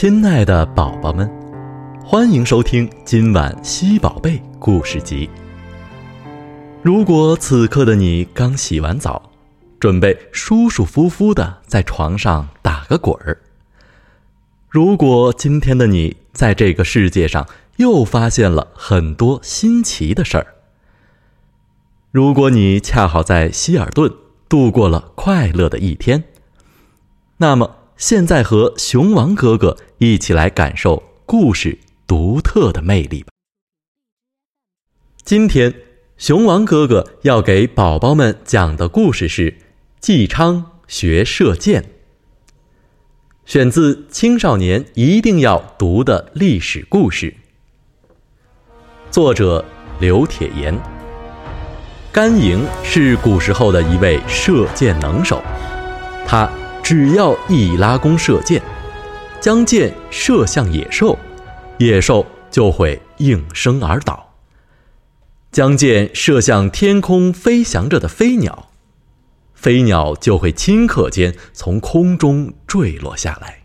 亲爱的宝宝们，欢迎收听今晚西宝贝故事集。如果此刻的你刚洗完澡，准备舒舒服服的在床上打个滚儿；如果今天的你在这个世界上又发现了很多新奇的事儿；如果你恰好在希尔顿度过了快乐的一天，那么。现在和熊王哥哥一起来感受故事独特的魅力吧。今天，熊王哥哥要给宝宝们讲的故事是《纪昌学射箭》，选自青少年一定要读的历史故事。作者刘铁岩。甘莹是古时候的一位射箭能手，他。只要一拉弓射箭，将箭射向野兽，野兽就会应声而倒；将箭射向天空飞翔着的飞鸟，飞鸟就会顷刻间从空中坠落下来。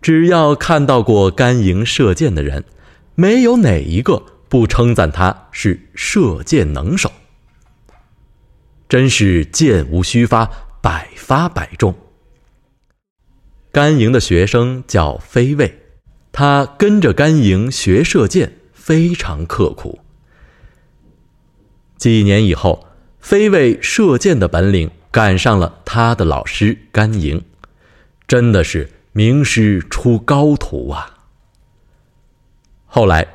只要看到过甘营射箭的人，没有哪一个不称赞他是射箭能手，真是箭无虚发。百发百中。甘营的学生叫飞卫，他跟着甘营学射箭，非常刻苦。几年以后，飞卫射箭的本领赶上了他的老师甘营，真的是名师出高徒啊。后来，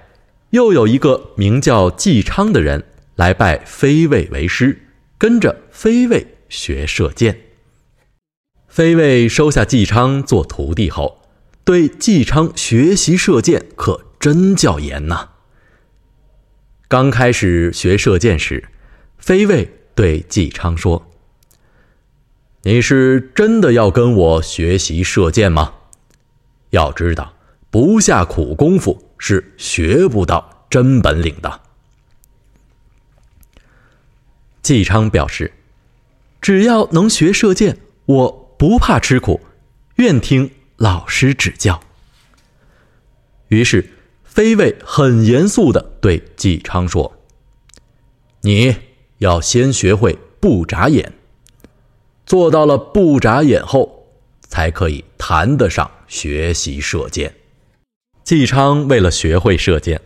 又有一个名叫纪昌的人来拜飞卫为师，跟着飞卫。学射箭。飞卫收下纪昌做徒弟后，对纪昌学习射箭可真叫严呐。刚开始学射箭时，飞卫对纪昌说：“你是真的要跟我学习射箭吗？要知道，不下苦功夫是学不到真本领的。”纪昌表示。只要能学射箭，我不怕吃苦，愿听老师指教。于是，飞卫很严肃的对纪昌说：“你要先学会不眨眼，做到了不眨眼后，才可以谈得上学习射箭。”纪昌为了学会射箭，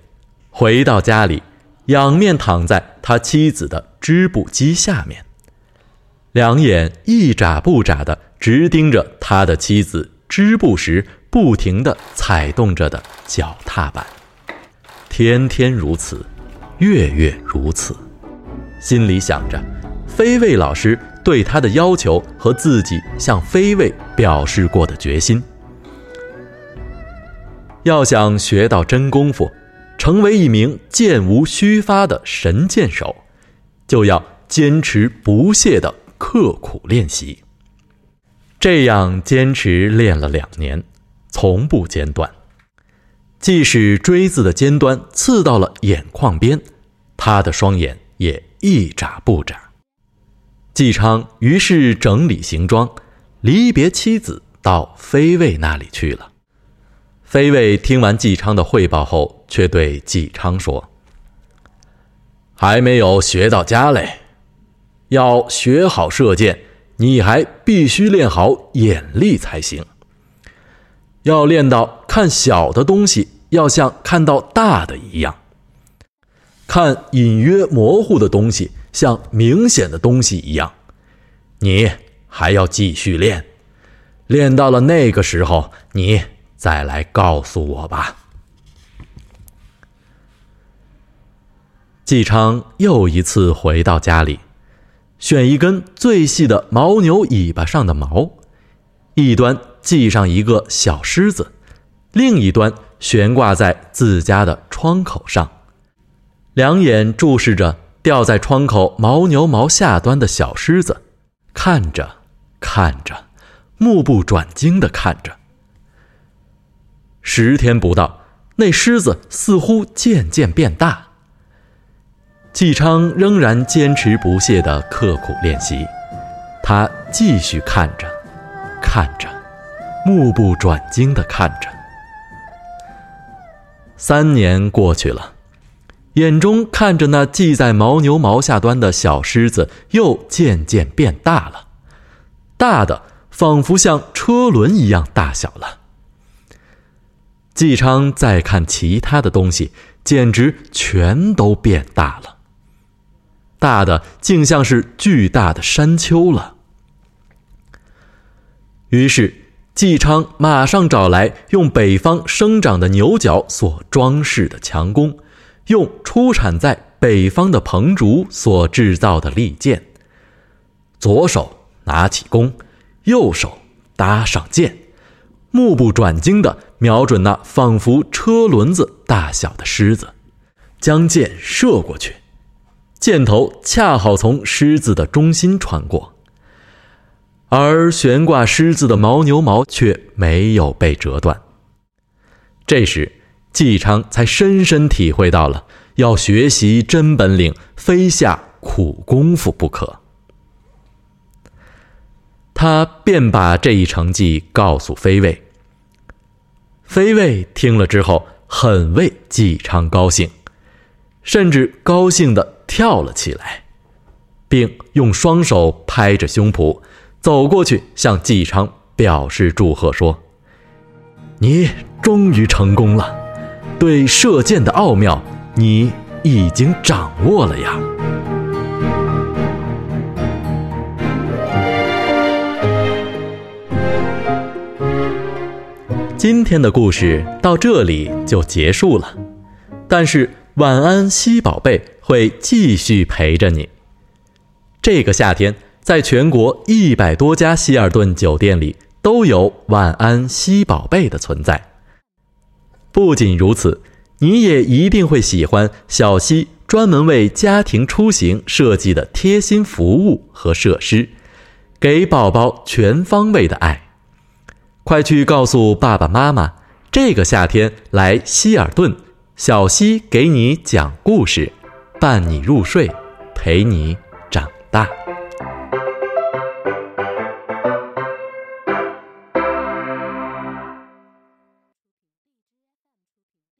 回到家里，仰面躺在他妻子的织布机下面。两眼一眨不眨的，直盯着他的妻子织布时不停的踩动着的脚踏板，天天如此，月月如此，心里想着，飞卫老师对他的要求和自己向飞卫表示过的决心。要想学到真功夫，成为一名箭无虚发的神箭手，就要坚持不懈的。刻苦练习，这样坚持练了两年，从不间断。即使锥子的尖端刺到了眼眶边，他的双眼也一眨不眨。纪昌于是整理行装，离别妻子，到飞卫那里去了。飞卫听完纪昌的汇报后，却对纪昌说：“还没有学到家嘞。”要学好射箭，你还必须练好眼力才行。要练到看小的东西要像看到大的一样，看隐约模糊的东西像明显的东西一样。你还要继续练，练到了那个时候，你再来告诉我吧。纪昌又一次回到家里。选一根最细的牦牛尾巴上的毛，一端系上一个小狮子，另一端悬挂在自家的窗口上，两眼注视着吊在窗口牦牛毛下端的小狮子，看着，看着，目不转睛地看着。十天不到，那狮子似乎渐渐变大。纪昌仍然坚持不懈地刻苦练习，他继续看着，看着，目不转睛地看着。三年过去了，眼中看着那系在牦牛毛下端的小狮子，又渐渐变大了，大的仿佛像车轮一样大小了。纪昌再看其他的东西，简直全都变大了，大的竟像是巨大的山丘了。于是，纪昌马上找来用北方生长的牛角所装饰的强弓，用出产在北方的彭竹所制造的利剑，左手拿起弓，右手搭上箭，目不转睛地瞄准那仿佛车轮子大小的狮子，将箭射过去，箭头恰好从狮子的中心穿过。而悬挂狮子的牦牛毛却没有被折断。这时，纪昌才深深体会到了要学习真本领、非下苦功夫不可。他便把这一成绩告诉飞卫。飞卫听了之后，很为纪昌高兴，甚至高兴的跳了起来，并用双手拍着胸脯。走过去，向纪昌表示祝贺，说：“你终于成功了，对射箭的奥妙，你已经掌握了呀。”今天的故事到这里就结束了，但是晚安西宝贝会继续陪着你。这个夏天。在全国一百多家希尔顿酒店里，都有晚安希宝贝的存在。不仅如此，你也一定会喜欢小溪专门为家庭出行设计的贴心服务和设施，给宝宝全方位的爱。快去告诉爸爸妈妈，这个夏天来希尔顿，小溪给你讲故事，伴你入睡，陪你长大。